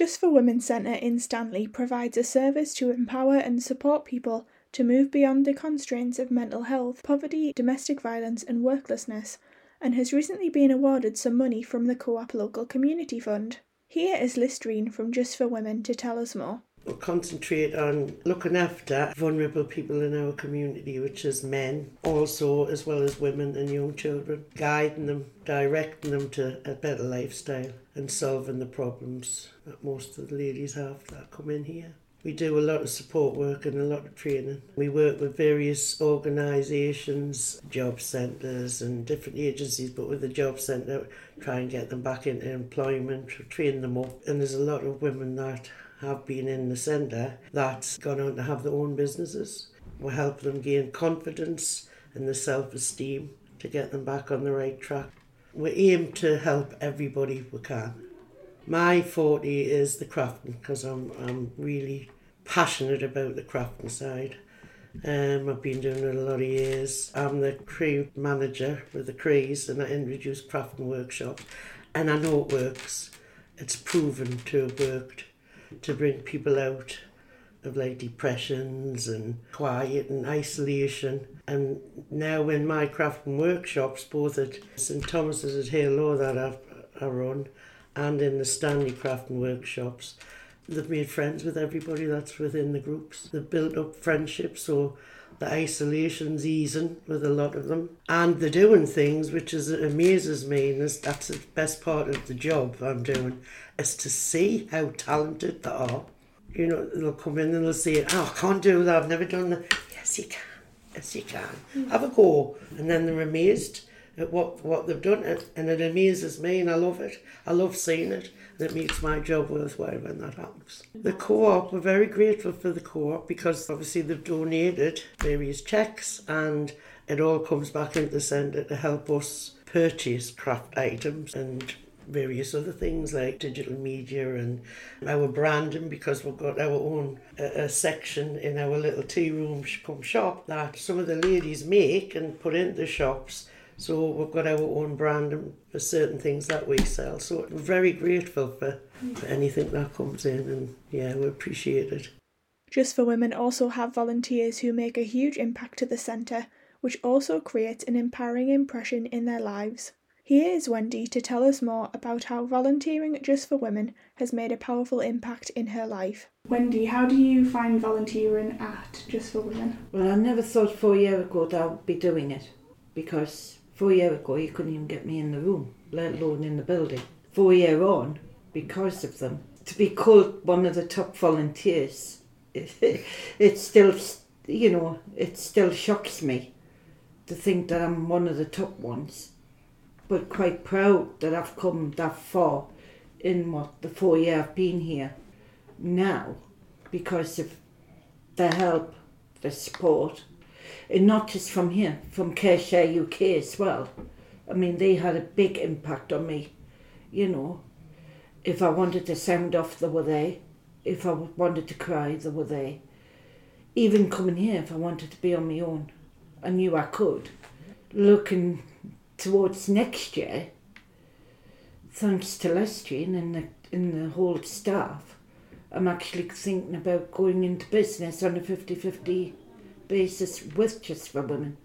Just for Women Centre in Stanley provides a service to empower and support people to move beyond the constraints of mental health, poverty, domestic violence, and worklessness, and has recently been awarded some money from the Co op Local Community Fund. Here is Listerine from Just for Women to tell us more. Concentrate on looking after vulnerable people in our community, which is men, also as well as women and young children, guiding them, directing them to a better lifestyle and solving the problems that most of the ladies have that come in here. We do a lot of support work and a lot of training. We work with various organisations, job centres and different agencies, but with the job centre, try and get them back into employment, train them up. And there's a lot of women that have been in the centre that's gone on to have their own businesses. We help them gain confidence and the self esteem to get them back on the right track. We aim to help everybody we can. My forte is the crafting because I'm, I'm really passionate about the crafting side. Um, I've been doing it a lot of years. I'm the Cree manager with the Crees and I introduce crafting workshops and I know it works. It's proven to have worked to bring people out of like depressions and quiet and isolation. And now in my crafting workshops, both at St Thomas's at Hale that I, I run, and in the Stanley crafting workshops, they've made friends with everybody that's within the groups. They've built up friendships, so the isolation's easing with a lot of them. And they're doing things which is amazes me, and that's the best part of the job I'm doing, is to see how talented they are. You know, they'll come in and they'll say, Oh, I can't do that, I've never done that. Yes, you can. Yes, you can. Mm. Have a go. And then they're amazed at what, what they've done, and it amazes me, and I love it. I love seeing it and it makes my job worthwhile when that happens. The co-op, we're very grateful for the co-op because obviously they've donated various checks and it all comes back into the centre to help us purchase craft items and various other things like digital media and our branding because we've got our own uh, section in our little tea room shop that some of the ladies make and put into shops so we've got our own brand for certain things that we sell. So we're very grateful for, for anything that comes in and yeah, we appreciate it. Just for Women also have volunteers who make a huge impact to the centre, which also creates an empowering impression in their lives. Here is Wendy to tell us more about how volunteering Just for Women has made a powerful impact in her life. Wendy, how do you find volunteering at Just for Women? Well, I never thought four years ago that I would be doing it because Four years ago, you couldn't even get me in the room, let alone in the building. Four years on, because of them, to be called one of the top volunteers, it still, you know, it still shocks me to think that I'm one of the top ones. But quite proud that I've come that far in what the four year I've been here now because of the help, the support, and not just from here, from CareShare UK as well. I mean, they had a big impact on me. You know, if I wanted to sound off, they were there. If I wanted to cry, they were there. Even coming here, if I wanted to be on my own, I knew I could. Looking towards next year, thanks to Lestrian and the, and the whole staff, I'm actually thinking about going into business on a 50 50 basis with just for women,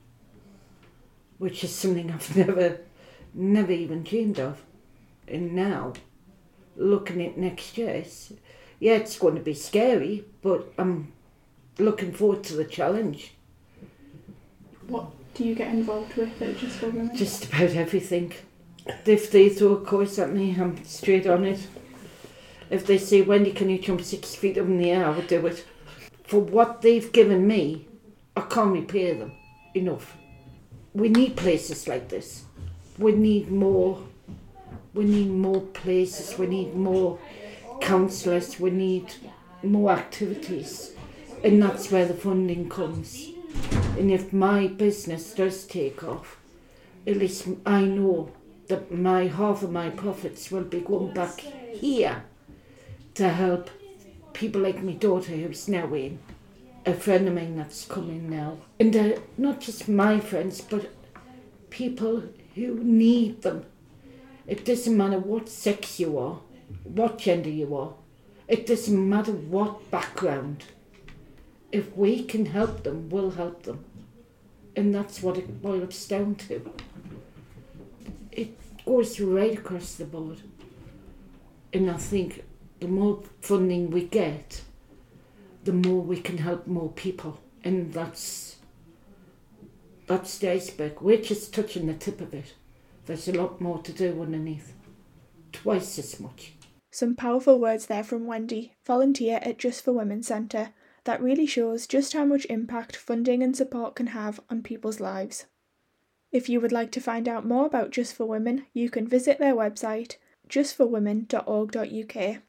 which is something I've never, never even dreamed of. And now, looking at next year, it's, yeah, it's going to be scary, but I'm looking forward to the challenge. What do you get involved with at Just for Women? Just about everything. If they throw a course at me, I'm straight on it. If they say, Wendy, can you jump six feet up in the air, I would do it. For what they've given me, I can't repair them enough. We need places like this. We need more. We need more places. We need more counsellors. We need more activities, and that's where the funding comes. And if my business does take off, at least I know that my half of my profits will be going back here to help people like my daughter who's now in a friend of mine that's coming now. And not just my friends, but people who need them. It doesn't matter what sex you are, what gender you are, It doesn't matter what background. If we can help them, we'll help them. And that's what it boils down to. It goes right across the board. And I think the more funding we get, the more we can help more people. And that's that's the iceberg. We're just touching the tip of it. There's a lot more to do underneath. Twice as much. Some powerful words there from Wendy, volunteer at Just for Women Centre, that really shows just how much impact funding and support can have on people's lives. If you would like to find out more about Just for Women, you can visit their website justforwomen.org.uk.